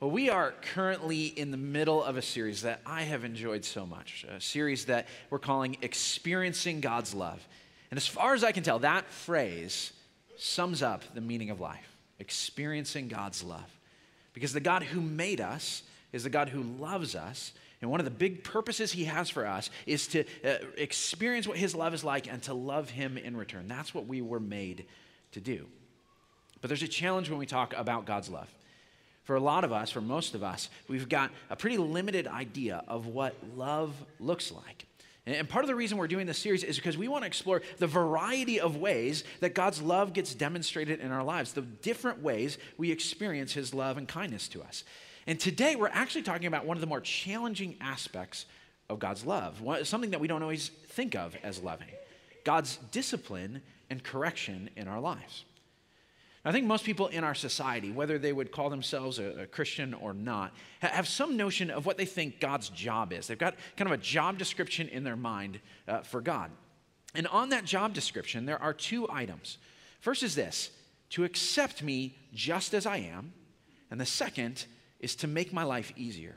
Well, we are currently in the middle of a series that I have enjoyed so much, a series that we're calling Experiencing God's Love. And as far as I can tell, that phrase sums up the meaning of life experiencing God's love. Because the God who made us is the God who loves us. And one of the big purposes he has for us is to uh, experience what his love is like and to love him in return. That's what we were made to do. But there's a challenge when we talk about God's love. For a lot of us, for most of us, we've got a pretty limited idea of what love looks like. And part of the reason we're doing this series is because we want to explore the variety of ways that God's love gets demonstrated in our lives, the different ways we experience His love and kindness to us. And today we're actually talking about one of the more challenging aspects of God's love, something that we don't always think of as loving God's discipline and correction in our lives. I think most people in our society, whether they would call themselves a, a, Christian or not, have some notion of what they think God's job is. They've got kind of a job description in their mind uh, for God. And on that job description, there are two items. First is this to accept me just as I am, and the second is to make my life easier.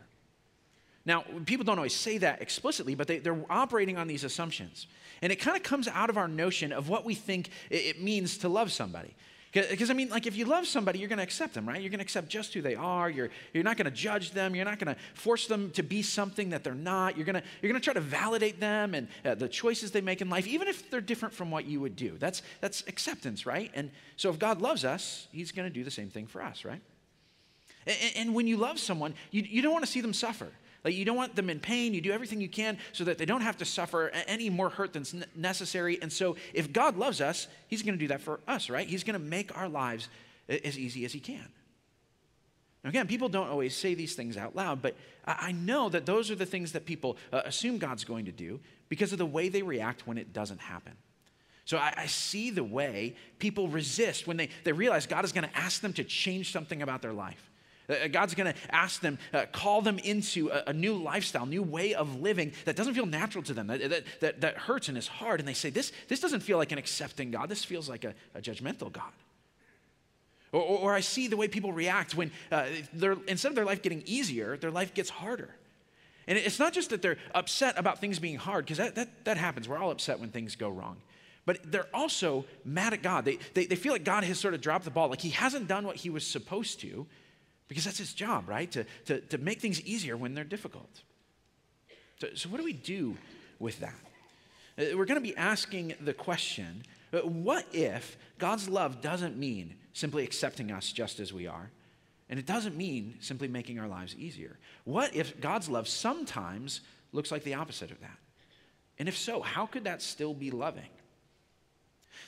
Now, people don't always say that explicitly, but they, are operating on these assumptions. And it kind of comes out of our notion of what we think it means to love somebody. Because, I mean, like, if you love somebody, you're going to accept them, right? You're going to accept just who they are. You're, you're not going to judge them. You're not going to force them to be something that they're not. You're going to you're going to try to validate them and uh, the choices they make in life, even if they're different from what you would do. That's, that's acceptance, right? And so if God loves us, He's going to do the same thing for us, right? And, and when you love someone, you, you don't want to see them suffer. Like you don't want them in pain. You do everything you can so that they don't have to suffer any more hurt than's necessary. And so if God loves us, He's going to do that for us, right? He's going to make our lives as easy as He can. Now, again, people don't always say these things out loud, but I know that those are the things that people uh, assume God's going to do because of the way they react when it doesn't happen. So I, I, see the way people resist when they, they realize God is going to ask them to change something about their life. Uh, God's going to ask them, uh, call them into a, a, new lifestyle, new way of living that doesn't feel natural to them, that, that, that, that, hurts and is hard. And they say, this, this doesn't feel like an accepting God. This feels like a, a judgmental God. Or, or, or, I see the way people react when uh, instead of their life getting easier, their life gets harder. And it's not just that they're upset about things being hard, because that, that, that happens. We're all upset when things go wrong. But they're also mad at God. They, they, they feel like God has sort of dropped the ball, like he hasn't done what he was supposed to. Because that's his job, right? To, to, to make things easier when they're difficult. So, so what do we do with that? Uh, we're going to be asking the question uh, what if God's love doesn't mean simply accepting us just as we are? And it doesn't mean simply making our lives easier. What if God's love sometimes looks like the opposite of that? And if so, how could that still be loving?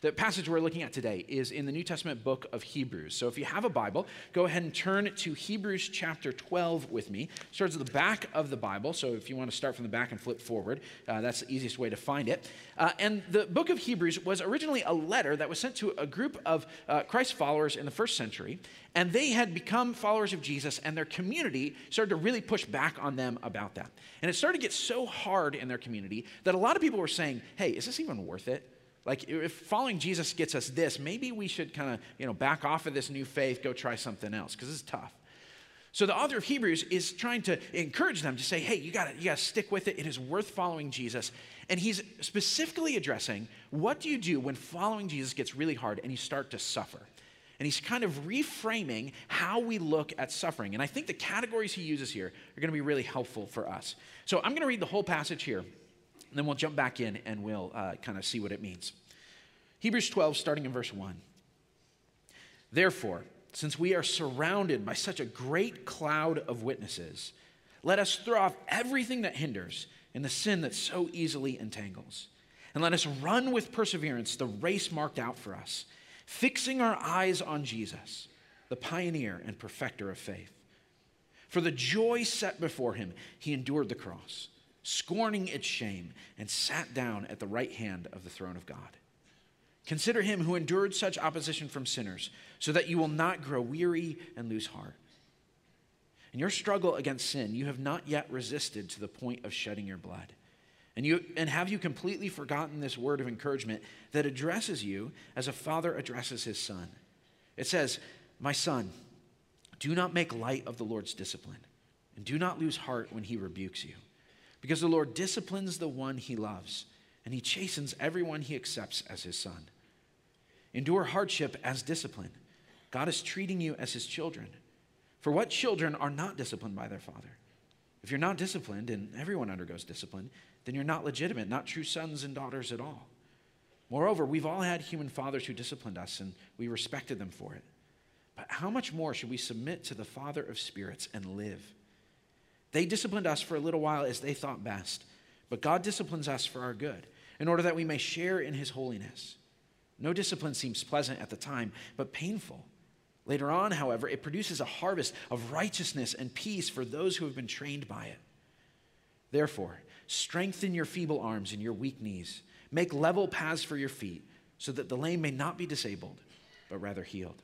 The passage we're looking at today is in the New Testament book of Hebrews. So if you have a Bible, go ahead and turn to Hebrews chapter 12 with me. It starts at the back of the Bible. So if you want to start from the back and flip forward, uh, that's the easiest way to find it. Uh, and the book of Hebrews was originally a letter that was sent to a group of uh, Christ followers in the first century. And they had become followers of Jesus, and their community started to really push back on them about that. And it started to get so hard in their community that a lot of people were saying, hey, is this even worth it? Like, if following Jesus gets us this, maybe we should kind of, you know, back off of this new faith, go try something else, because it's tough. So the author of Hebrews is trying to encourage them to say, hey, you gotta, you got to stick with it. It is worth following Jesus. And he's specifically addressing what do you do when following Jesus gets really hard and you start to suffer? And he's kind of reframing how we look at suffering. And I think the categories he uses here are going to be really helpful for us. So I'm going to read the whole passage here. And then we'll jump back in and we'll uh, kind of see what it means. Hebrews 12, starting in verse 1. Therefore, since we are surrounded by such a great cloud of witnesses, let us throw off everything that hinders and the sin that so easily entangles. And let us run with perseverance the race marked out for us, fixing our eyes on Jesus, the pioneer and perfecter of faith. For the joy set before him, he endured the cross scorning its shame, and sat down at the right hand of the throne of God. Consider him who endured such opposition from sinners, so that you will not grow weary and lose heart. In your struggle against sin, you have not yet resisted to the point of shedding your blood. And, you, and have you completely forgotten this word of encouragement that addresses you as a father addresses his son? It says, My son, Do not make light of the Lord's discipline, and do not lose heart when he rebukes you, because the Lord disciplines the one he loves, and he chastens everyone he accepts as his son. Endure hardship as discipline. God is treating you as his children. For what children are not disciplined by their father? If you're not disciplined, and everyone undergoes discipline, then you're not legitimate, not true sons and daughters at all. Moreover, we've all had human fathers who disciplined us, and we respected them for it. But how much more should we submit to the Father of spirits and live? They disciplined us for a little while as they thought best, but God disciplines us for our good, in order that we may share in his holiness. No discipline seems pleasant at the time, but painful. Later on, however, it produces a harvest of righteousness and peace for those who have been trained by it. Therefore, strengthen your feeble arms and your weak knees. Make level paths for your feet, so that the lame may not be disabled, but rather healed.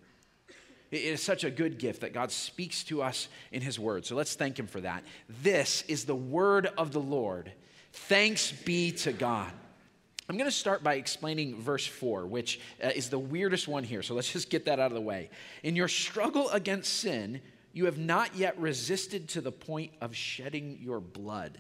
It is such a good gift that God speaks to us in His Word. So let's thank Him for that. This is the Word of the Lord. Thanks be to God. I'm going to start by explaining verse 4, which uh, is the weirdest one here. So let's just get that out of the way. In your struggle against sin, you have not yet resisted to the point of shedding your blood.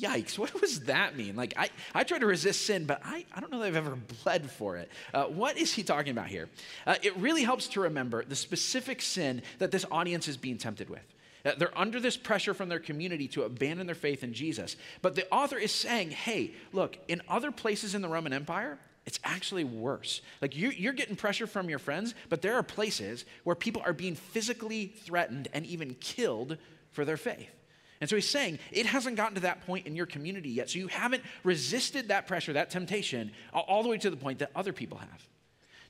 Yikes, what does that mean? Like, I, I try to resist sin, but I, I don't know that I've ever bled for it. Uh, what is he talking about here? Uh, it really helps to remember the specific sin that this audience is being tempted with. Uh, they're under this pressure from their community to abandon their faith in Jesus. But the author is saying, hey, look, in other places in the Roman Empire, it's actually worse. Like you're, you're, getting pressure from your friends, but there are places where people are being physically threatened and even killed for their faith. And so he's saying it hasn't gotten to that point in your community yet. So you haven't resisted that pressure, that temptation, all the way to the point that other people have.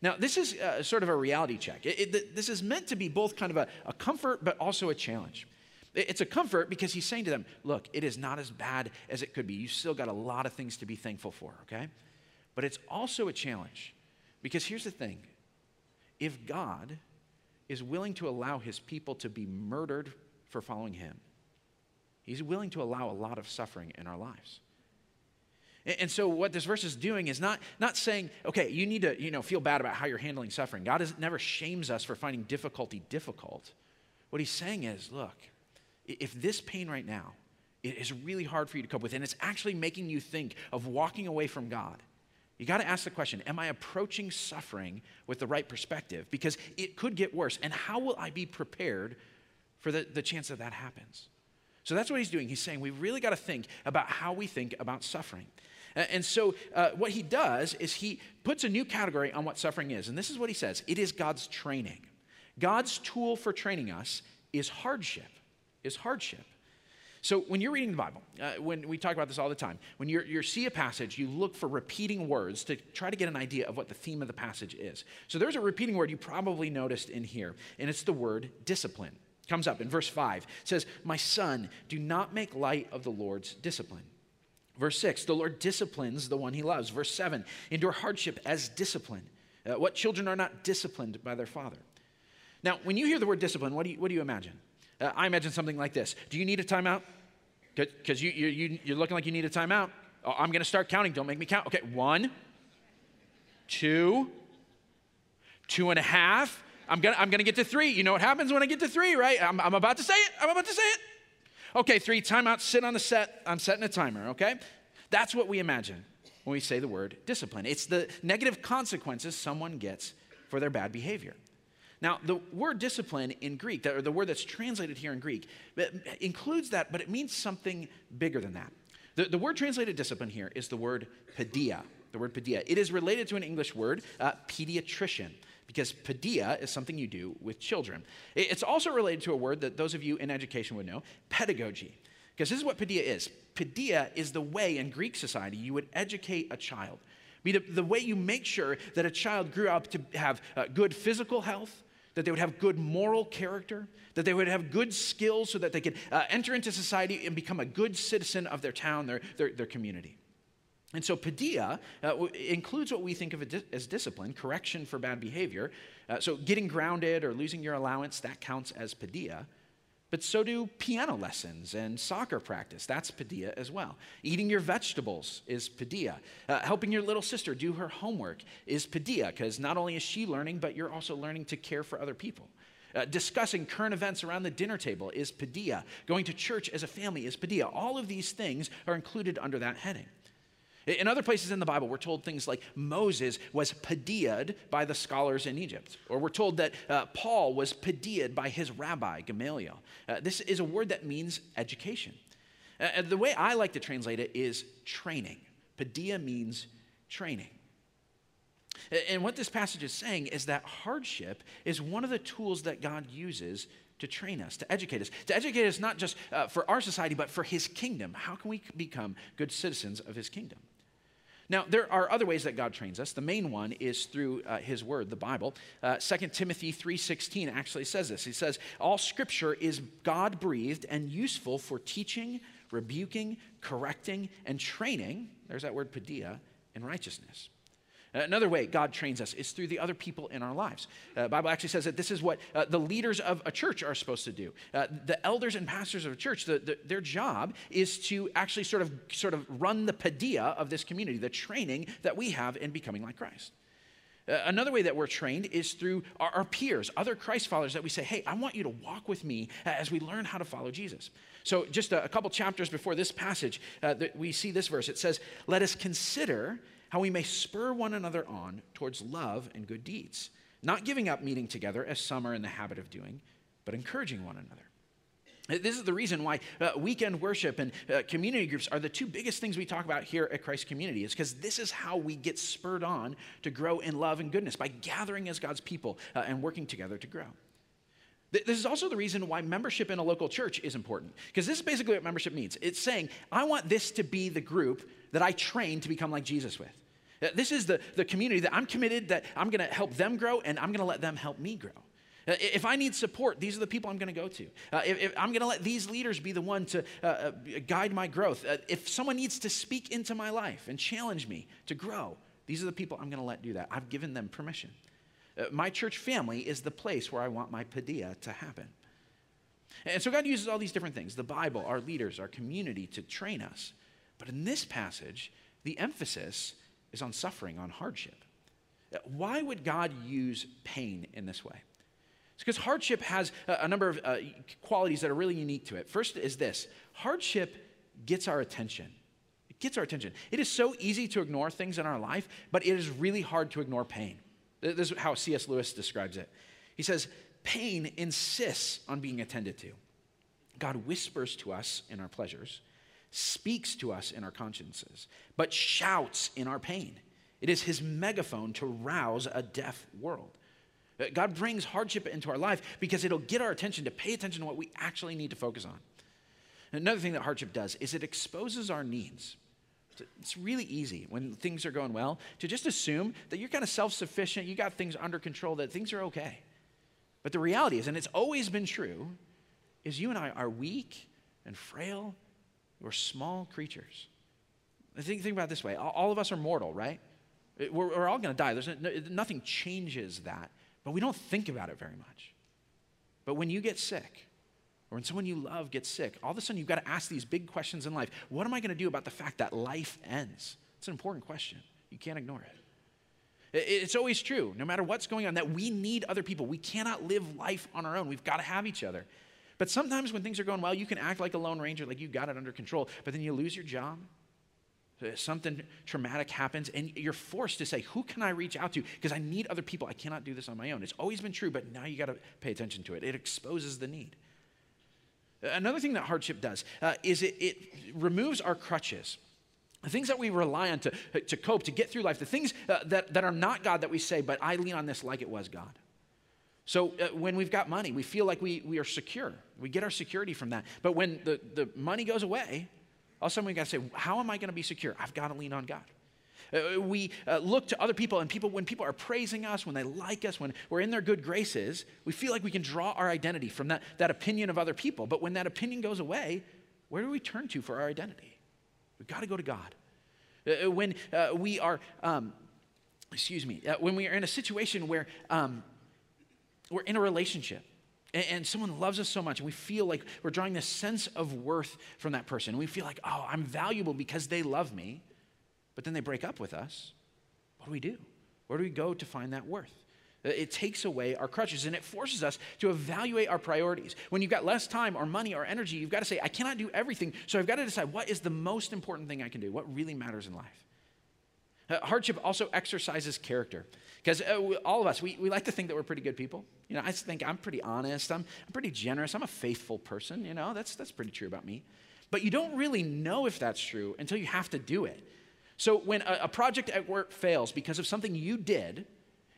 Now, this is uh, sort of a reality check. It, it, this is meant to be both kind of a, a comfort, but also a challenge. It's a comfort because he's saying to them, look, it is not as bad as it could be. You still got a lot of things to be thankful for, okay? But it's also a challenge because here's the thing if God is willing to allow his people to be murdered for following him, He's willing to allow a lot of suffering in our lives. And so what this verse is doing is not, not saying, okay, you need to you know, feel bad about how you're handling suffering. God is, never shames us for finding difficulty difficult. What he's saying is, look, if this pain right now is really hard for you to cope with, and it's actually making you think of walking away from God, you got to ask the question Am I approaching suffering with the right perspective? Because it could get worse. And how will I be prepared for the, the chance that that happens? So that's what he's doing. He's saying we really got to think about how we think about suffering. And so, uh, what he does is he puts a new category on what suffering is. And this is what he says it is God's training. God's tool for training us is hardship, is hardship. So, when you're reading the Bible, uh, when we talk about this all the time, when you you see a passage, you look for repeating words to try to get an idea of what the theme of the passage is. So, there's a repeating word you probably noticed in here, and it's the word discipline comes up in verse 5. It says, My son, do not make light of the Lord's discipline. Verse 6, the Lord disciplines the one he loves. Verse 7, endure hardship as discipline. Uh, what children are not disciplined by their father? Now, when you hear the word discipline, what do you, what do you imagine? Uh, I imagine something like this Do you need a timeout? Because you, you, you, you're looking like you need a timeout. Oh, I'm going to start counting. Don't make me count. Okay, one, two, two and a half, I'm gonna, I'm gonna get to three. You know what happens when I get to three, right? I'm, I'm about to say it. I'm about to say it. Okay, three, timeout, sit on the set. I'm setting a timer, okay? That's what we imagine when we say the word discipline. It's the negative consequences someone gets for their bad behavior. Now, the word discipline in Greek, or the word that's translated here in Greek, includes that, but it means something bigger than that. The, the word translated discipline here is the word paideia. The word paideia. It is related to an English word, uh, pediatrician because paideia is something you do with children. It's also related to a word that those of you in education would know pedagogy. Because this is what paideia is paideia is the way in Greek society you would educate a child. I mean, the, way you make sure that a child grew up to have uh, good physical health, that they would have good moral character, that they would have good skills so that they could uh, enter into society and become a good citizen of their town, their, their, their community. And so, paideia uh, includes what we think of as discipline, correction for bad behavior. Uh, so, getting grounded or losing your allowance, that counts as paideia. But so do piano lessons and soccer practice. That's paideia as well. Eating your vegetables is paideia. Uh, helping your little sister do her homework is paideia, because not only is she learning, but you're also learning to care for other people. Uh, discussing current events around the dinner table is paideia. Going to church as a family is paideia. All of these things are included under that heading. In other places in the Bible, we're told things like Moses was paideiaed by the scholars in Egypt, or we're told that uh, Paul was paideiaed by his rabbi, Gamaliel. Uh, this is a word that means education. Uh, the way I like to translate it is training. Paideia means training. And what this passage is saying is that hardship is one of the tools that God uses to train us, to educate us, to educate us not just uh, for our society, but for His kingdom. How can we become good citizens of His kingdom? Now, there are other ways that God trains us. The main one is through uh, His Word, the Bible. Uh, 2 Timothy 3.16 actually says this. He says, all Scripture is God-breathed and useful for teaching, rebuking, correcting, and training, there's that word paideia, in righteousness. Another way God trains us is through the other people in our lives. Uh, Bible actually says that this is what uh, the leaders of a church are supposed to do. Uh, the elders and pastors of a church, the, the, their job is to actually sort of, sort of run the paideia of this community, the training that we have in becoming like Christ. Uh, another way that we're trained is through our, our, peers, other Christ followers that we say, hey, I want you to walk with me as we learn how to follow Jesus. So, just a, a couple chapters before this passage, uh, we see this verse. It says, Let us consider how we may spur one another on towards love and good deeds, not giving up meeting together as some are in the habit of doing, but encouraging one another. This is the reason why uh, weekend worship and uh, community groups are the two biggest things we talk about here at Christ Community. Is because this is how we get spurred on to grow in love and goodness by gathering as God's people uh, and working together to grow. This is also the reason why membership in a local church is important, because this is basically what membership means. It's saying, I want this to be the group that I train to become like Jesus with. Uh, this is the, the community that I'm committed that I'm going to help them grow and I'm going to let them help me grow. Uh, if I need support, these are the people I'm going to go to. Uh, if, if, I'm going to let these leaders be the one to uh, uh, guide my growth. Uh, if someone needs to speak into my life and challenge me to grow, these are the people I'm going to let do that. I've given them permission. my church family is the place where I want my paideia to happen. And so God uses all these different things the Bible, our leaders, our community to train us. But in this passage, the emphasis is on suffering, on hardship. Why would God use pain in this way? It's because hardship has a, number of uh, qualities that are really unique to it. First is this hardship gets our attention. It gets our attention. It is so easy to ignore things in our life, but it is really hard to ignore pain. This is how C.S. Lewis describes it. He says, Pain insists on being attended to. God whispers to us in our pleasures speaks to us in our consciences, but shouts in our pain. It is his megaphone to rouse a deaf world. Uh, God brings hardship into our life because it'll get our attention to pay attention to what we actually need to focus on. Another thing that hardship does is it exposes our needs. It's really easy when things are going well to just assume that you're kind of self sufficient, you got things under control, that things are okay. But the reality is, and it's always been true, is you and I are weak and frail we're small creatures. Think, think about this way all of us are mortal, right? We're, we're all going to die. There's no, nothing changes that, but we don't think about it very much. But when you get sick, or when someone you love gets sick, all of a sudden you've got to ask these big questions in life. What am I going to do about the fact that life ends? It's an important question. You can't ignore it. It's always true, no matter what's going on, that we need other people. We cannot live life on our own. We've got to have each other. But sometimes when things are going well, you can act like a Lone Ranger, like you got it under control, but then you lose your job. Uh, something traumatic happens, and you're forced to say, Who can I reach out to? Because I need other people. I cannot do this on my own. It's always been true, but now you got to pay attention to it. It exposes the need. Another thing that hardship does uh, is it, it removes our crutches. The things that we rely on to, to cope, to get through life, the things uh, that, that are not God that we say, but I lean on this like it was God. So uh, when we've got money, we feel like we, we are secure. We get our security from that. But when the, the money goes away, all of a sudden we got to say, how am I going to be secure? I've got to lean on God. Uh, we uh, look to other people, and people, when people are praising us, when they like us, when we're in their good graces, we feel like we can draw our identity from that, that opinion of other people. But when that opinion goes away, where do we turn to for our identity? We've got to go to God. Uh, uh when uh, we are, um, excuse me, when we are in a situation where um, we're in a relationship and, someone loves us so much and we feel like we're drawing this sense of worth from that person. We feel like, oh, I'm valuable because they love me. But then they break up with us. What do we do? Where do we go to find that worth? Uh, it takes away our crutches and it forces us to evaluate our priorities. When you've got less time or money or energy, you've got to say, I cannot do everything. So I've got to decide what is the most important thing I can do, what really matters in life. Uh, hardship also exercises character. Because uh, all of us, we, we like to think that we're pretty good people. You know, I think I'm pretty honest, I'm, I'm pretty generous, I'm a faithful person. You know, that's, that's pretty true about me. But you don't really know if that's true until you have to do it. So when a, a project at work fails because of something you did,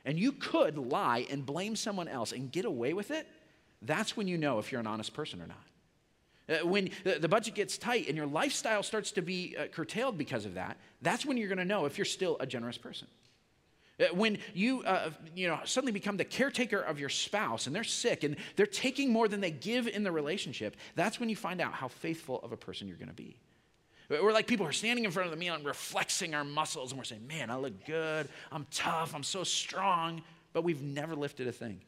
and you could lie and blame someone else and get away with it, that's when you know if you're an honest person or not. Uh, when the budget gets tight and your lifestyle starts to be uh, curtailed because of that, that's when you're going to know if you're still a generous person. Uh, when you, uh, you know, suddenly become the caretaker of your spouse and they're sick and they're taking more than they give in the relationship, that's when you find out how faithful of a person you're going to be. We're like people who are standing in front of the meal and we're flexing our muscles and we're saying, man, I look good. I'm tough. I'm so strong. But we've never lifted a thing.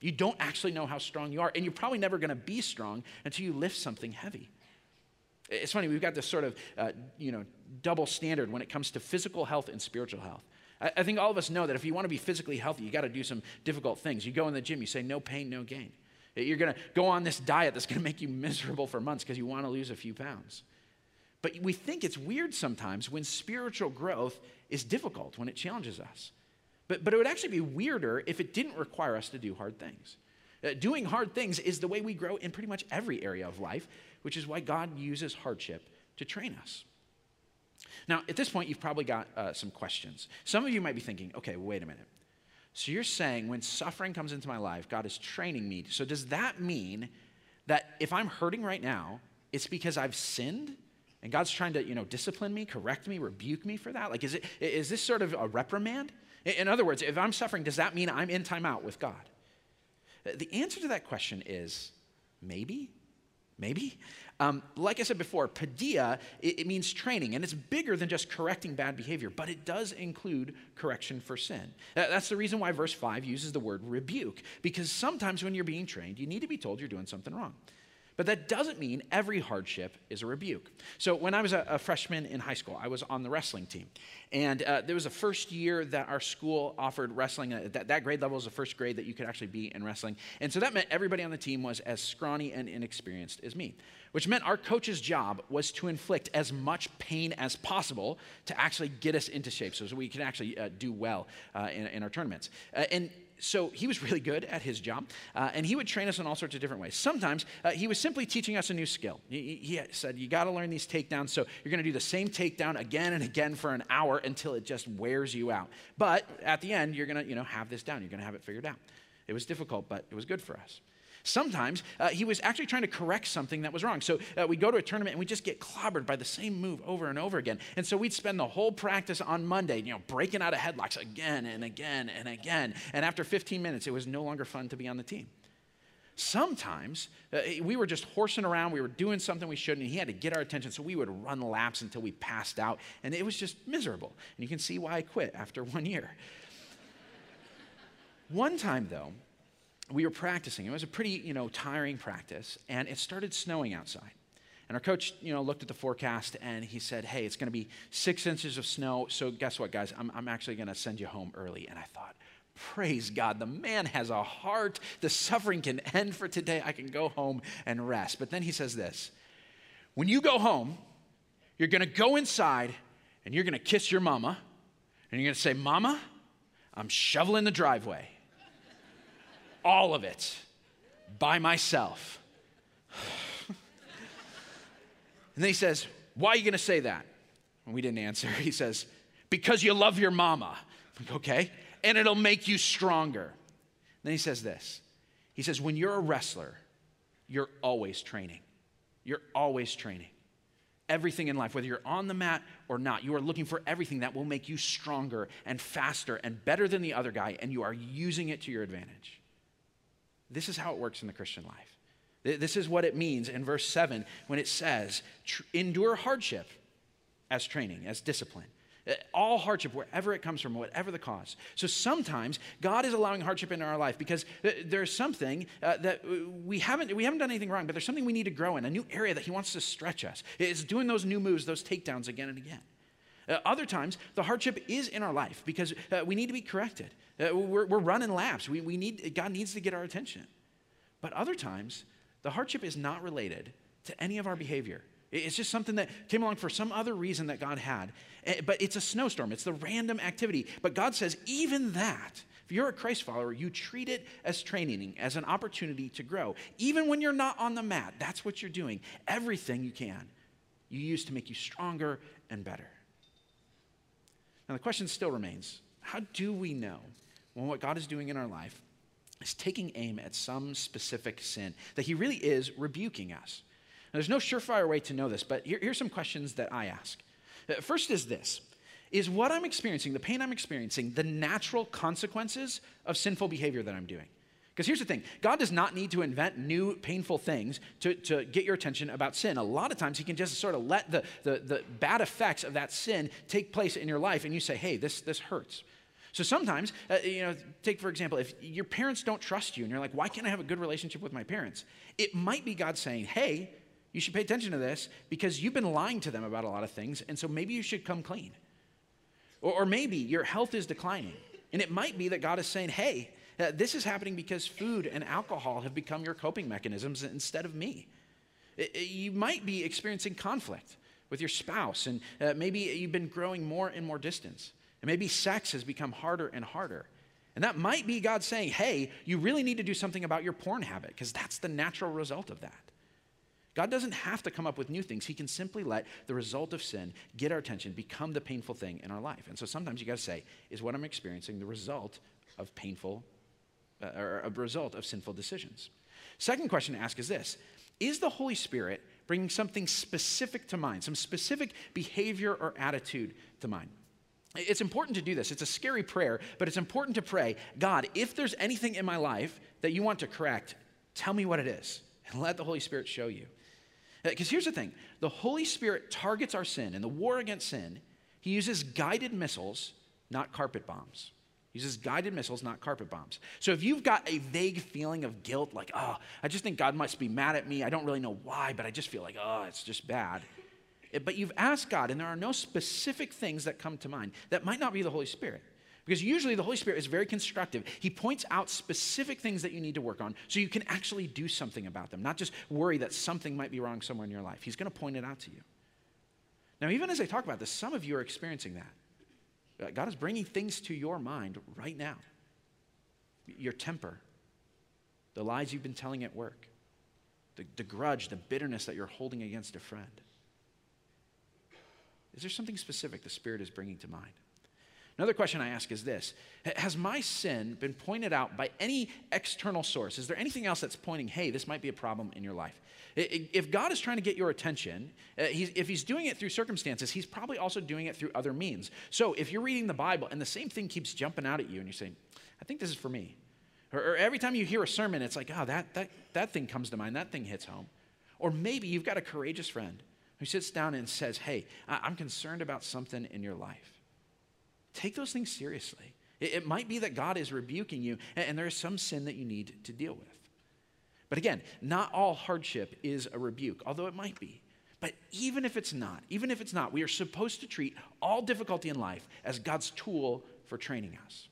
You don't actually know how strong you are. And you're probably never going to be strong until you lift something heavy. It's funny, we've got this sort of, uh, you know, double standard when it comes to physical health and spiritual health. I, I think all of us know that if you want to be physically healthy, you got to do some difficult things. You go in the gym, you say, no pain, no gain. You're going to go on this diet that's going to make you miserable for months because you want to lose a few pounds. But we think it's weird sometimes when spiritual growth is difficult, when it challenges us. But, but it would actually be weirder if it didn't require us to do hard things. Uh, doing hard things is the way we grow in pretty much every area of life, which is why God uses hardship to train us. Now, at this point, you've probably got uh, some questions. Some of you might be thinking, okay, wait a minute. So you're saying when suffering comes into my life, God is training me. So does that mean that if I'm hurting right now, it's because I've sinned? And God's trying to, you know, discipline me, correct me, rebuke me for that? Like, is, it, is this sort of a reprimand? In other words, if I'm suffering, does that mean I'm in timeout with God? The answer to that question is maybe. Maybe. Um, like I said before, paideia, it, it, means training, and it's bigger than just correcting bad behavior, but it does include correction for sin. That's the reason why verse 5 uses the word rebuke, because sometimes when you're being trained, you need to be told you're doing something wrong. But that doesn't mean every hardship is a rebuke. So when I was a, a freshman in high school, I was on the wrestling team. And uh, there was a first year that our school offered wrestling. Uh, that, that grade level was the first grade that you could actually be in wrestling. And so that meant everybody on the team was as scrawny and inexperienced as me, which meant our coach's job was to inflict as much pain as possible to actually get us into shape so, we could actually uh, do well uh, in, in, our tournaments. Uh, and so he was really good at his job, uh, and he would train us in all sorts of different ways. Sometimes uh, he was simply teaching us a new skill. He, he said, You got to learn these takedowns, so you're going to do the same takedown again and again for an hour until it just wears you out. But at the end, you're going to you know, have this down, you're going to have it figured out. It was difficult, but it was good for us. Sometimes uh, he was actually trying to correct something that was wrong. So uh, we'd go to a tournament and we'd just get clobbered by the same move over and over again. And so we'd spend the whole practice on Monday, you know, breaking out of headlocks again and again and again. And after 15 minutes, it was no longer fun to be on the team. Sometimes uh, we were just horsing around, we were doing something we shouldn't, and he had to get our attention, so we would run laps until we passed out, and it was just miserable. And you can see why I quit after one year. one time, though, we were practicing. It was a pretty, you know, tiring practice, and it started snowing outside. And our coach, you know, looked at the forecast and he said, "Hey, it's going to be six inches of snow. So guess what, guys? I'm, I'm actually going to send you home early." And I thought, praise God, the man has a heart. The suffering can end for today. I can go home and rest. But then he says this: When you go home, you're going to go inside and you're going to kiss your mama, and you're going to say, "Mama, I'm shoveling the driveway." All of it by myself. and then he says, Why are you going to say that? And we didn't answer. He says, Because you love your mama. Okay. And it'll make you stronger. Then he says this He says, When you're a wrestler, you're always training. You're always training. Everything in life, whether you're on the mat or not, you are looking for everything that will make you stronger and faster and better than the other guy, and you are using it to your advantage. This is how it works in the Christian life. This is what it means in verse 7 when it says, endure hardship as training, as discipline. Uh, all hardship, wherever it comes from, whatever the cause. So sometimes God is allowing hardship in our life because there's something uh, that we haven't, we haven't done anything wrong, but there's something we need to grow in, a new area that He wants to stretch us. It's doing those new moves, those takedowns again and again. Uh, other times, the hardship is in our life because uh, we need to be corrected. Uh, we're, we're running laps. We, we need, God needs to get our attention. But other times, the hardship is not related to any of our behavior. It's just something that came along for some other reason that God had. Eh, but it's a snowstorm, it's the random activity. But God says, even that, if you're a Christ follower, you treat it as training, as an opportunity to grow. Even when you're not on the mat, that's what you're doing. Everything you can, you use to make you stronger and better. Now, the question still remains how do we know when what God is doing in our life is taking aim at some specific sin, that He really is rebuking us? Now, there's no surefire way to know this, but here, here's some questions that I ask. Uh, first is this Is what I'm experiencing, the pain I'm experiencing, the natural consequences of sinful behavior that I'm doing? Because here's the thing God does not need to invent new painful things to, to get your attention about sin. A lot of times, He can just sort of let the, the, the bad effects of that sin take place in your life, and you say, hey, this, this hurts. So sometimes, uh, you know, take for example, if your parents don't trust you and you're like, why can't I have a good relationship with my parents? It might be God saying, hey, you should pay attention to this because you've been lying to them about a lot of things, and so maybe you should come clean. Or, or maybe your health is declining, and it might be that God is saying, hey, uh, this is happening because food and alcohol have become your coping mechanisms instead of me. You might be experiencing conflict with your spouse, and uh, maybe you've been growing more and more distance. And maybe sex has become harder and harder. And that might be God saying, hey, you really need to do something about your porn habit, because that's the natural result of that. God doesn't have to come up with new things. He can simply let the result of sin get our attention, become the painful thing in our life. And so sometimes you got to say, is what I'm experiencing the result of painful, uh, or a result of sinful decisions? Second question to ask is this Is the Holy Spirit bringing something specific to mind, some specific behavior or attitude to mind? It's important to do this. It's a scary prayer, but it's important to pray God, if there's anything in my life that you want to correct, tell me what it is and let the Holy Spirit show you. Because uh, here's the thing the Holy Spirit targets our sin. In the war against sin, he uses guided missiles, not carpet bombs. He uses guided missiles, not carpet bombs. So if you've got a vague feeling of guilt, like, oh, I just think God must be mad at me, I don't really know why, but I just feel like, oh, it's just bad. Eh, but you've asked God, and there are no specific things that come to mind. That might not be the Holy Spirit. Because usually the Holy Spirit is very constructive. He points out specific things that you need to work on so you can actually do something about them, not just worry that something might be wrong somewhere in your life. He's going to point it out to you. Now, even as I talk about this, some of you are experiencing that. Uh, God is bringing things to your mind right now your temper, the lies you've been telling at work, the, the grudge, the bitterness that you're holding against a friend. Is there something specific the Spirit is bringing to mind? Another question I ask is this Has my sin been pointed out by any external source? Is there anything else that's pointing, hey, this might be a problem in your life? If God is trying to get your attention, uh, if He's doing it through circumstances, He's probably also doing it through other means. So if you're reading the Bible and the same thing keeps jumping out at you and you're saying, I think this is for me. Or, or every time you hear a sermon, it's like, oh, that, that, that thing comes to mind, that thing hits home. Or maybe you've got a courageous friend who sits down and says, Hey, I'm concerned about something in your life. Take those things seriously. It, it might be that God is rebuking you, and, and there is some sin that you need to deal with. But again, not all hardship is a rebuke, although it might be. But even if it's not, even if it's not, we are supposed to treat all difficulty in life as God's tool for training us.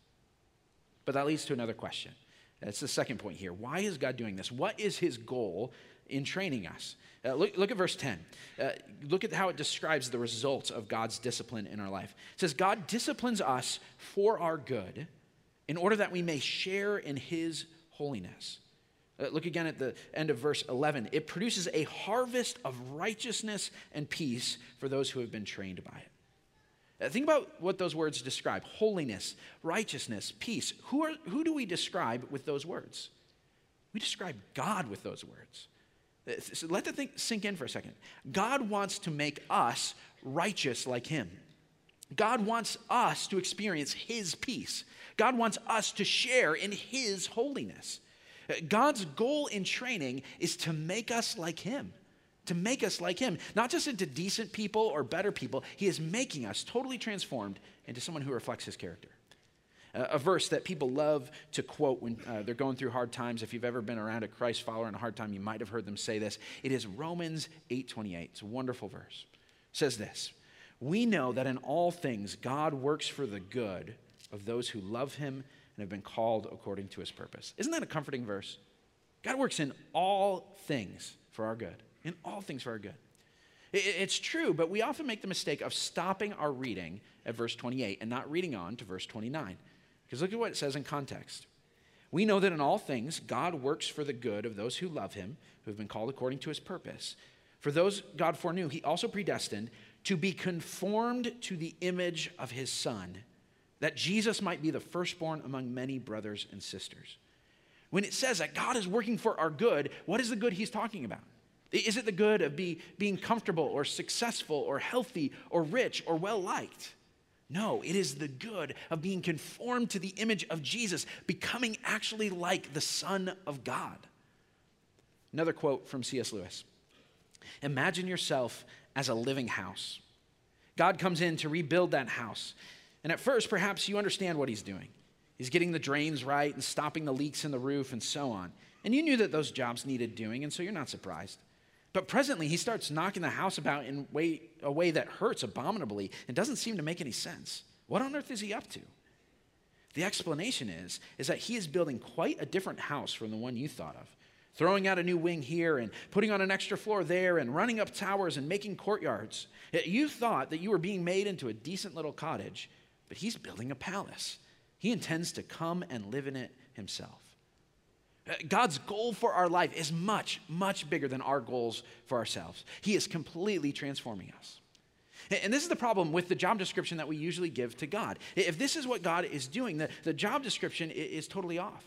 But that leads to another question. That's the second point here. Why is God doing this? What is his goal in training us? Uh, look, look, at verse 10. Uh, look at how it describes the results of God's discipline in our life. It says, God disciplines us for our good in order that we may share in his holiness. Uh, look again at the end of verse 11. It produces a harvest of righteousness and peace for those who have been trained by it. Uh, think about what those words describe holiness, righteousness, peace. Who, are, who do we describe with those words? We describe God with those words. So let the thing sink in for a second. God wants to make us righteous like Him. God wants us to experience His peace. God wants us to share in His holiness. God's goal in training is to make us like Him, to make us like Him, not just into decent people or better people. He is making us totally transformed into someone who reflects His character a verse that people love to quote when uh, they're going through hard times. If you've ever been around a Christ follower in a hard time, you might have heard them say this. It is Romans 8:28. It's a wonderful verse. It says this: we know that in all things God works for the good of those who love him and have been called according to his purpose. Isn't that a comforting verse? God works in all things for our good. In all things for our good. It's true, but we often make the mistake of stopping our reading at verse 28 and not reading on to verse 29. Because look at what it says in context. We know that in all things, God works for the good of those who love him, who have been called according to his purpose. For those God foreknew, he also predestined to be conformed to the image of his Son, that Jesus might be the firstborn among many brothers and sisters. When it says that God is working for our good, what is the good he's talking about? Is it the good of be, being comfortable or successful or healthy or rich or well liked? No, it is the good of being conformed to the image of Jesus, becoming actually like the Son of God. Another quote from C.S. Lewis Imagine yourself as a living house. God comes in to rebuild that house. And at first, perhaps you understand what he's doing. He's getting the drains right and stopping the leaks in the roof and so on. And you knew that those jobs needed doing, and so you're not surprised. But presently, he starts knocking the house about in way, a way that hurts abominably and doesn't seem to make any sense. What on earth is he up to? The explanation is, is that he is building quite a different house from the one you thought of. Throwing out a new wing here and putting on an extra floor there and running up towers and making courtyards. You thought that you were being made into a decent little cottage, but he's building a palace. He intends to come and live in it himself. Uh, God's goal for our life is much, much bigger than our goals for ourselves. He is completely transforming us. And this is the problem with the job description that we usually give to God. If this is what God is doing, the, the job description is totally off.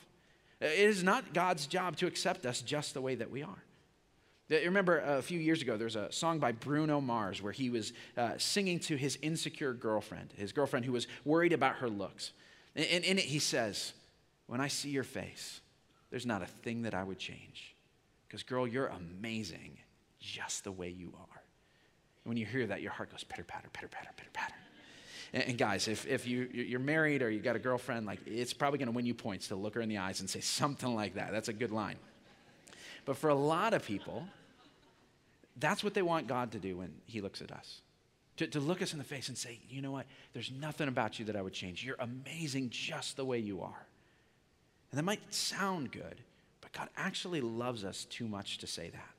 Uh, it is not God's job to accept us just the way that we are. Uh, remember a few years ago, there's a song by Bruno Mars where he was uh, singing to his insecure girlfriend, his girlfriend who was worried about her looks. And in it, he says, When I see your face, there's not a thing that I would change. Because, girl, you're amazing just the way you are. And when you hear that, your heart goes pitter patter, pitter patter, pitter patter. And, and guys, if, if you, you're married or you got a girlfriend, like it's probably going to win you points to look her in the eyes and say something like that. That's a good line. But for a lot of people, that's what they want God to do when He looks at us. To, to look us in the face and say, you know what? There's nothing about you that I would change. You're amazing just the way you are. And that might sound good, but God actually loves us too much to say that.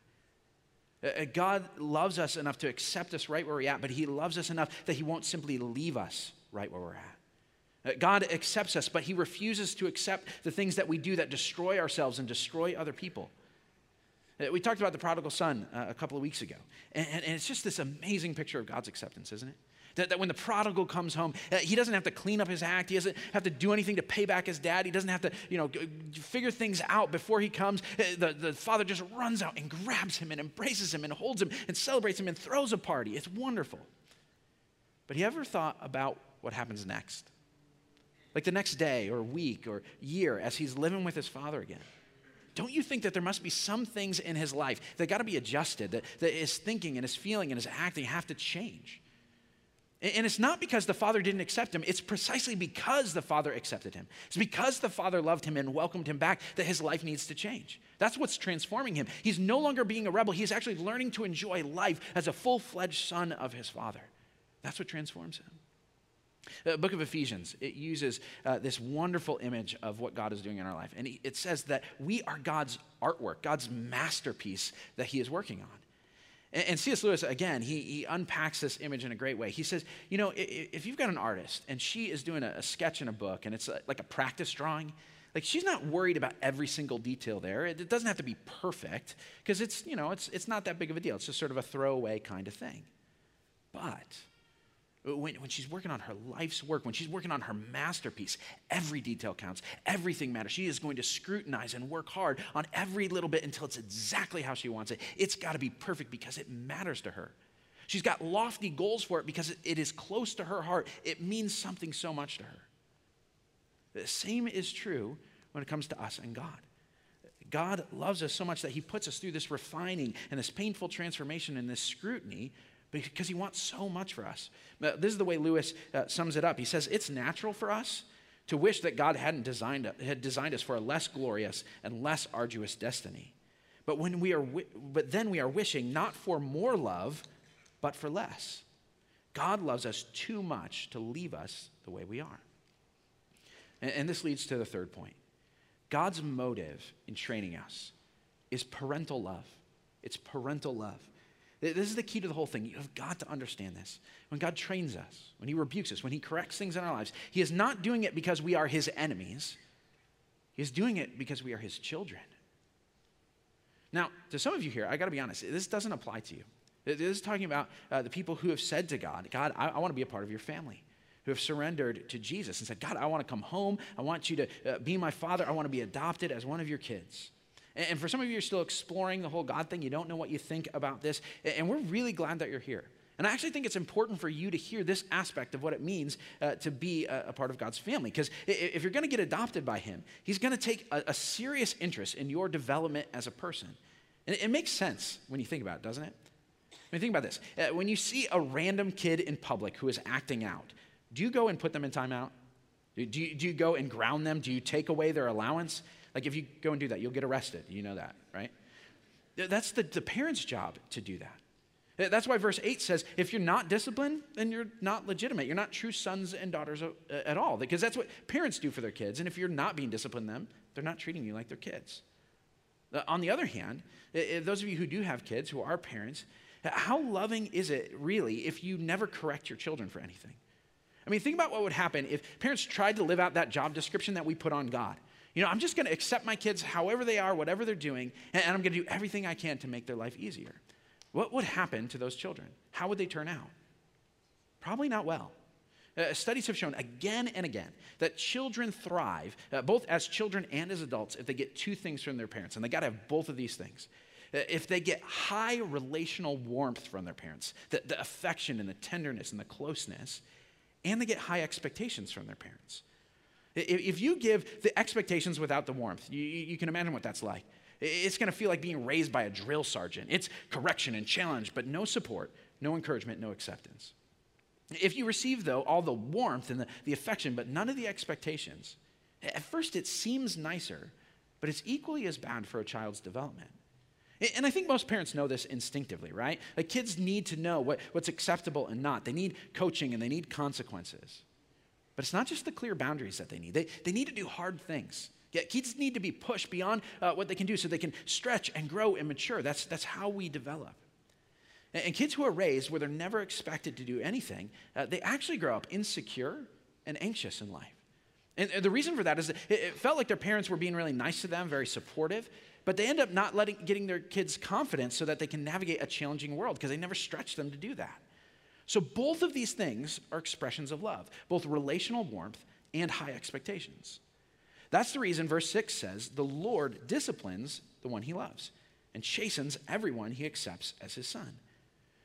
Uh, uh, God loves us enough to accept us right where we're at, but He loves us enough that He won't simply leave us right where we're at. Uh, God accepts us, but He refuses to accept the things that we do that destroy ourselves and destroy other people. We talked about the prodigal son a couple of weeks ago, and, and it's just this amazing picture of God's acceptance, isn't it? That, that when the prodigal comes home, uh, he doesn't have to clean up his act. He doesn't have to do anything to pay back his dad. He doesn't have to, you know, figure things out before he comes. Uh, the, the father just runs out and grabs him and embraces him and holds him and celebrates him and throws a party. It's wonderful. But he ever thought about what happens next? Like the next day or week or year as he's living with his father again. Don't you think that there must be some things in his life that got to be adjusted, that, that his thinking and his feeling and his acting have to change? And it's not because the Father didn't accept him, it's precisely because the Father accepted him. It's because the Father loved him and welcomed him back that his life needs to change. That's what's transforming him. He's no longer being a rebel, he's actually learning to enjoy life as a full fledged son of his Father. That's what transforms him. The book of Ephesians, it uses uh, this wonderful image of what God is doing in our life. And it says that we are God's artwork, God's masterpiece that he is working on. And, and C.S. Lewis, again, he, he unpacks this image in a great way. He says, you know, if you've got an artist and she is doing a, a sketch in a book and it's a, like a practice drawing, like she's not worried about every single detail there. It, it doesn't have to be perfect because it's, you know, it's, it's not that big of a deal. It's just sort of a throwaway kind of thing. But when, when she's working on her life's work, when she's working on her masterpiece, every detail counts. Everything matters. She is going to scrutinize and work hard on every little bit until it's exactly how she wants it. It's got to be perfect because it matters to her. She's got lofty goals for it because it, it is close to her heart. It means something so much to her. The same is true when it comes to us and God. God loves us so much that He puts us through this refining and this painful transformation and this scrutiny because he wants so much for us. This is the way Lewis uh, sums it up. He says, It's natural for us to wish that God hadn't designed, had designed us for a less glorious and less arduous destiny. But, when we are, but then we are wishing not for more love, but for less. God loves us too much to leave us the way we are. And, and this leads to the third point God's motive in training us is parental love. It's parental love. This is the key to the whole thing. You have got to understand this. When God trains us, when He rebukes us, when He corrects things in our lives, He is not doing it because we are His enemies. He is doing it because we are His children. Now, to some of you here, I got to be honest, this doesn't apply to you. This is talking about uh, the people who have said to God, God, I, I want to be a part of your family, who have surrendered to Jesus and said, God, I want to come home. I want you to uh, be my father. I want to be adopted as one of your kids. And, for some of you, you're still exploring the whole God thing. You don't know what you think about this. And we're really glad that you're here. And I actually think it's important for you to hear this aspect of what it means uh, to be a, a, part of God's family. Because if you're going to get adopted by Him, He's going to take a, a, serious interest in your development as a person. And it, it makes sense when you think about it, doesn't it? I mean, think about this. Uh, when you see a random kid in public who is acting out, do you go and put them in timeout? Do you, do you go and ground them? Do you take away their allowance? Like, if you go and do that, you'll get arrested. You know that, right? That's the, the parent's job to do that. That's why verse 8 says, if you're not disciplined, then you're not legitimate. You're not true sons and daughters uh, at all. Because that's what parents do for their kids. And if you're not being disciplined them, they're not treating you like their kids. On the other hand, those of you who do have kids, who are parents, how loving is it really if you never correct your children for anything? I mean, think about what would happen if parents tried to live out that job description that we put on God. You know, I'm just going to accept my kids however they are, whatever they're doing, and I'm going to do everything I can to make their life easier. What would happen to those children? How would they turn out? Probably not well. Uh, studies have shown again and again that children thrive, uh, both as children and as adults, if they get two things from their parents. And they got to have both of these things if they get high relational warmth from their parents, the, the affection and the tenderness and the closeness, and they get high expectations from their parents. If you give the expectations without the warmth, you, you can imagine what that's like. It's going to feel like being raised by a drill sergeant. It's correction and challenge, but no support, no encouragement, no acceptance. If you receive, though, all the warmth and the, the affection, but none of the expectations, at first it seems nicer, but it's equally as bad for a child's development. And I think most parents know this instinctively, right? Like kids need to know what, what's acceptable and not. They need coaching and they need consequences. But it's not just the clear boundaries that they need, they, they need to do hard things. Yeah, kids need to be pushed beyond uh, what they can do so they can stretch and grow and mature. That's, that's how we develop. And, and kids who are raised where they're never expected to do anything, uh, they actually grow up insecure and anxious in life. And the reason for that is that it felt like their parents were being really nice to them, very supportive, but they end up not letting, getting their kids confidence so that they can navigate a challenging world because they never stretch them to do that. So, both of these things are expressions of love, both relational warmth and high expectations. That's the reason verse 6 says, The Lord disciplines the one he loves and chastens everyone he accepts as his son.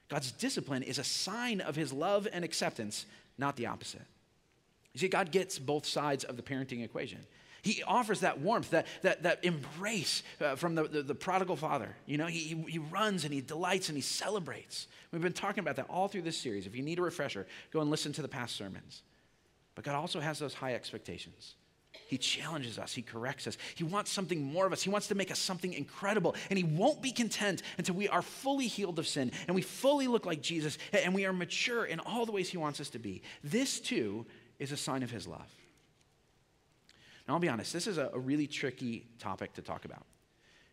God's discipline is a sign of his love and acceptance, not the opposite. You see, God gets both sides of the parenting equation. He offers that warmth, that, that, that embrace uh, from the, the, the, prodigal father. You know, he, he runs and he delights and he celebrates. We've been talking about that all through this series. If you need a refresher, go and listen to the past sermons. But God also has those high expectations. He challenges us, He corrects us. He wants something more of us. He wants to make us something incredible. And He won't be content until we are fully healed of sin and we fully look like Jesus and we are mature in all the ways He wants us to be. This, too, is a sign of His love. Now, I'll be honest, this is a, a really tricky topic to talk about.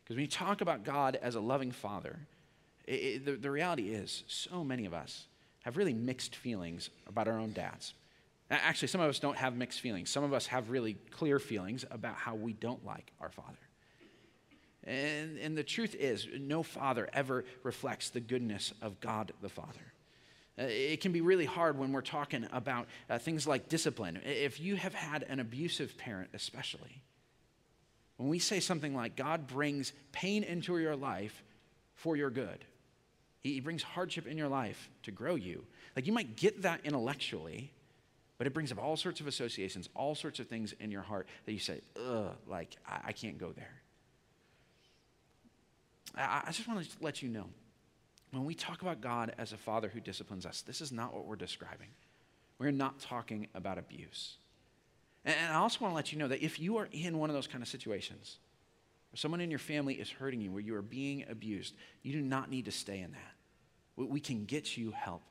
Because when you talk about God as a loving father, it, it, the, the reality is so many of us have really mixed feelings about our own dads. Actually, some of us don't have mixed feelings. Some of us have really clear feelings about how we don't like our father. And, and the truth is, no father ever reflects the goodness of God the Father. Uh, it can be really hard when we're talking about uh, things like discipline. If you have had an abusive parent, especially, when we say something like, God brings pain into your life for your good, He brings hardship in your life to grow you. Like you might get that intellectually, but it brings up all sorts of associations, all sorts of things in your heart that you say, ugh, like I, I can't go there. I, I just want to let you know when we talk about God as a father who disciplines us, this is not what we're describing. We're not talking about abuse. And I also want to let you know that if you are in one of those kind of situations, or someone in your family is hurting you, where you are being abused, you do not need to stay in that. We can get you help.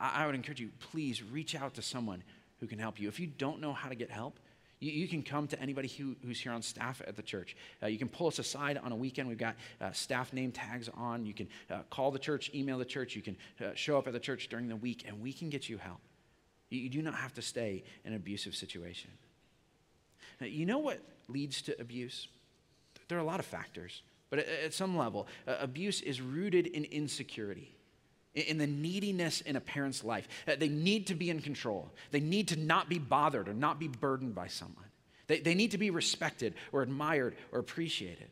I, I would encourage you, please reach out to someone who can help you. If you don't know how to get help, you, you can come to anybody who, who's here on staff at the church. Uh, you can pull us aside on a weekend. We've got uh, staff name tags on. You can uh, call the church, email the church. You can uh, show up at the church during the week, and we can get you help. You, you do not have to stay in an abusive situation. Now, you know what leads to abuse? There are a lot of factors, but at, at some level, uh, abuse is rooted in insecurity in the neediness in a parent's life. Uh, they need to be in control. They need to not be bothered or not be burdened by someone. They, they need to be respected or admired or appreciated.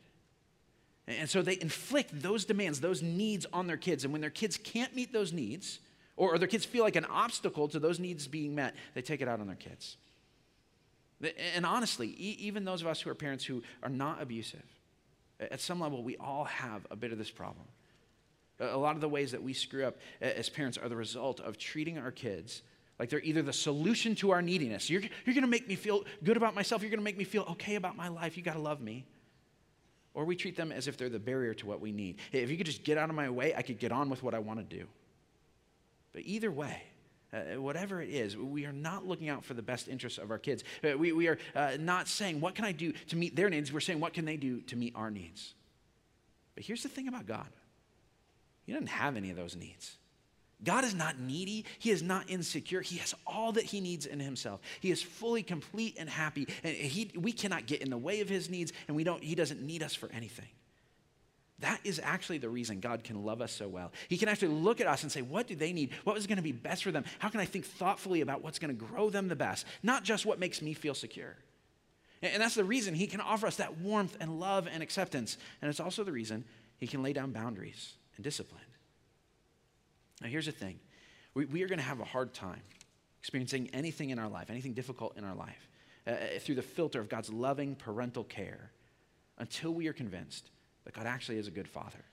And so they inflict those demands, those needs on their kids. And when their kids can't meet those needs, or, their kids feel like an obstacle to those needs being met, they take it out on their kids. And honestly, even those of us who are parents who are not abusive, at some level, we all have a bit of this problem. A lot of the ways that we screw up as parents are the result of treating our kids like they're either the solution to our neediness. You're, you're going to make me feel good about myself. You're going to make me feel okay about my life. You got to love me. Or we treat them as if they're the barrier to what we need. Hey, if you could just get out of my way, I could get on with what I want to do. But either way, uh, whatever it is, we are not looking out for the best interests of our kids. Uh, we, we are uh, not saying, what can I do to meet their needs? We're saying, what can they do to meet our needs? But here's the thing about God he doesn't have any of those needs. God is not needy. He is not insecure. He has all that he needs in himself. He is fully complete and happy. And he, we cannot get in the way of his needs, and we don't, he doesn't need us for anything. That is actually the reason God can love us so well. He can actually look at us and say, What do they need? What is going to be best for them? How can I think thoughtfully about what's going to grow them the best? Not just what makes me feel secure. And that's the reason He can offer us that warmth and love and acceptance. And it's also the reason He can lay down boundaries and discipline. Now, here's the thing we, we are going to have a hard time experiencing anything in our life, anything difficult in our life, uh, uh, through the filter of God's loving parental care until we are convinced that God actually is a good father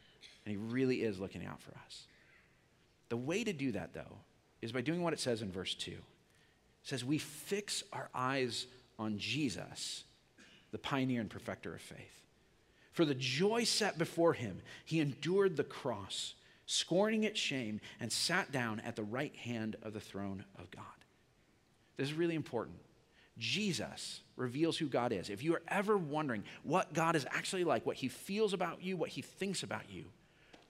and he really is looking out for us. The way to do that, though, is by doing what it says in verse 2. It says, We fix our eyes on Jesus, the pioneer and perfecter of faith. For the joy set before him, he endured the cross, scorning its shame, and sat down at the right hand of the throne of God. This is really important. Jesus reveals who God is. If you are ever wondering what God is actually like, what he feels about you, what he thinks about you,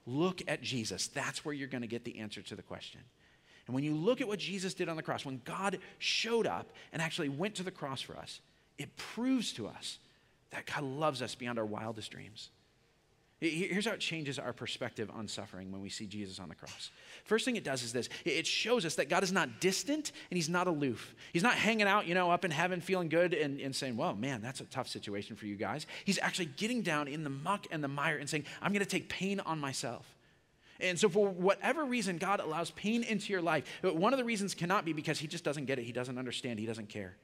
look at Jesus. That's where you're going to get the answer to the question. And when you look at what Jesus did on the cross, when God showed up and actually went to the cross for us, it proves to us that God loves us beyond our wildest dreams. Here's how it changes our perspective on suffering when we see Jesus on the cross. First thing it does is this it shows us that God is not distant and He's not aloof. He's not hanging out, you know, up in heaven feeling good and, and saying, well, man, that's a tough situation for you guys. He's actually getting down in the muck and the mire and saying, I'm going to take pain on myself. And so, for whatever reason God allows pain into your life, one of the reasons cannot be because He just doesn't get it, He doesn't understand, He doesn't care.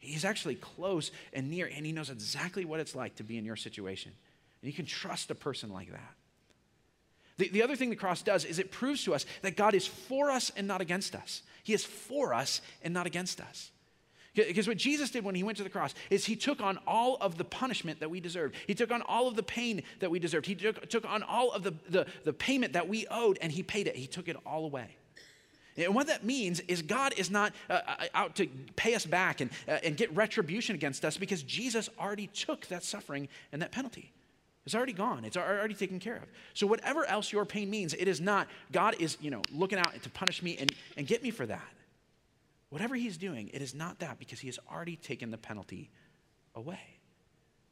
He's actually close and near, and he knows exactly what it's like to be in your situation. And you can trust a person like that. The, the other thing the cross does is it proves to us that God is for us and not against us. He is for us and not against us. Because what Jesus did when he went to the cross is he took on all of the punishment that we deserved. He took on all of the pain that we deserved. He took, took on all of the, the, the payment that we owed, and he paid it. He took it all away. And what that means is God is not uh, uh, out to pay us back and, uh, and get retribution against us because Jesus already took that suffering and that penalty. It's already gone. It's already taken care of. So whatever else your pain means, it is not God is, you know, looking out to punish me and, and get me for that. Whatever he's doing, it is not that because he has already taken the penalty away.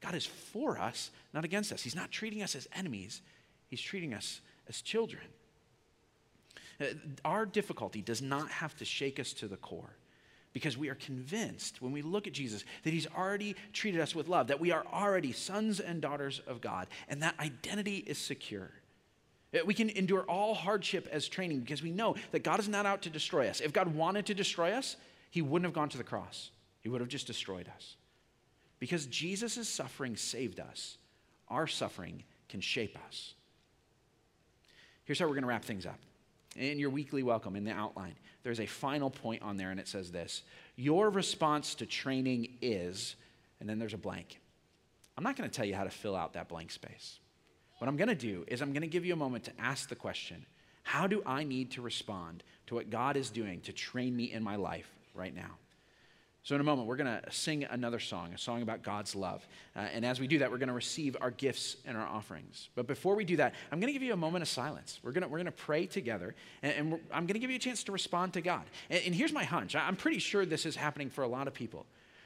God is for us, not against us. He's not treating us as enemies. He's treating us as children. Uh, our difficulty does not have to shake us to the core because we are convinced when we look at Jesus that he's already treated us with love, that we are already sons and daughters of God, and that identity is secure. Uh, we can endure all hardship as training because we know that God is not out to destroy us. If God wanted to destroy us, he wouldn't have gone to the cross, he would have just destroyed us. Because Jesus' suffering saved us, our suffering can shape us. Here's how we're going to wrap things up in your weekly welcome in the outline, there's a final point on there, and it says this Your response to training is, and then there's a blank. I'm not going to tell you how to fill out that blank space. What I'm going to do is I'm going to give you a moment to ask the question How do I need to respond to what God is doing to train me in my life right now? So, in a moment, we're going to sing another song, a song about God's love. Uh, and as we do that, we're going to receive our gifts and our offerings. But before we do that, I'm going to give you a moment of silence. We're going we're to pray together, and, and I'm going to give you a chance to respond to God. And, and here's my hunch I'm pretty sure this is happening for a lot of people.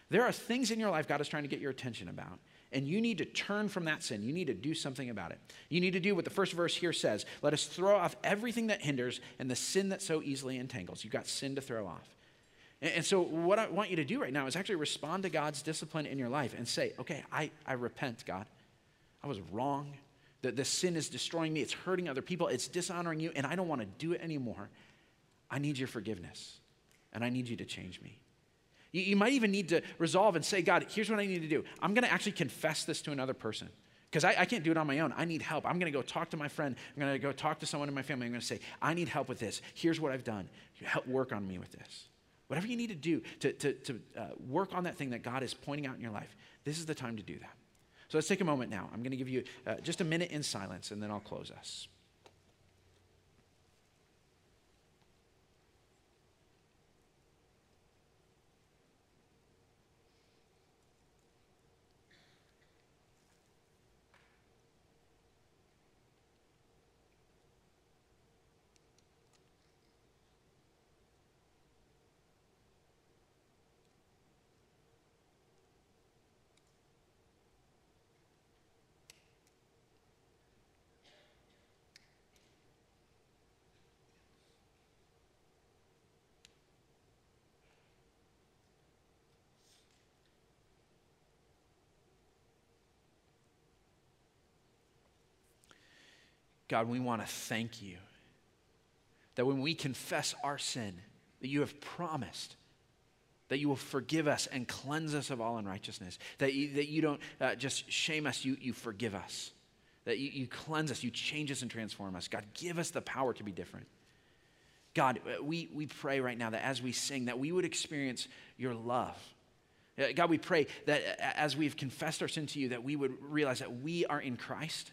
There are things in your life God is trying to get your attention about and you need to turn from that sin. You need to do something about it. You need to do what the first verse here says let us throw off everything that hinders and the sin that so easily entangles. You've got sin to throw off. And, so, what I want you to do right now is actually respond to God's discipline in your life and say, okay, I, I repent, God. I was wrong. The, the sin is destroying me, it's hurting other people, it's dishonoring you, and I don't want to do it anymore. I need your forgiveness, and I need you to change me. You, you might even need to resolve and say, God, here's what I need to do. I'm going to actually confess this to another person because I, I, can't do it on my own. I need help. I'm going to go talk to my friend. I'm going to go talk to someone in my family. I'm going to say, I need help with this. Here's what I've done. Help work on me with this. Whatever you need to do to, to, to uh, work on that thing that God is pointing out in your life, this is the time to do that. So let's take a moment now. I'm going to give you uh, just a minute in silence, and then I'll close us. God, we want to thank you that when we confess our sin, that you have promised that you will forgive us and cleanse us of all unrighteousness, that you, that you don't uh, just shame us, you, you forgive us, that you, you cleanse us, you change us and transform us. God, give us the power to be different. God, uh, we, we pray right now that as we sing, that we would experience your love. Uh, God, we pray that uh, as we've confessed our sin to you, that we would realize that we are in Christ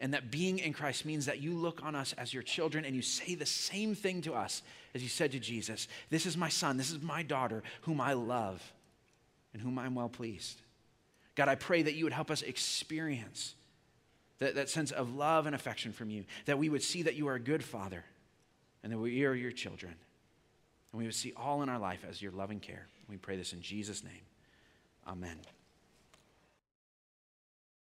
and that being in Christ means that you look on us as your children and you say the same thing to us as you said to Jesus This is my son, this is my daughter, whom I love and whom I'm well pleased. God, I pray that you would help us experience that, that sense of love and affection from you, that we would see that you are a good father and that we are your children. And we would see all in our life as your loving care. We pray this in Jesus' name. Amen.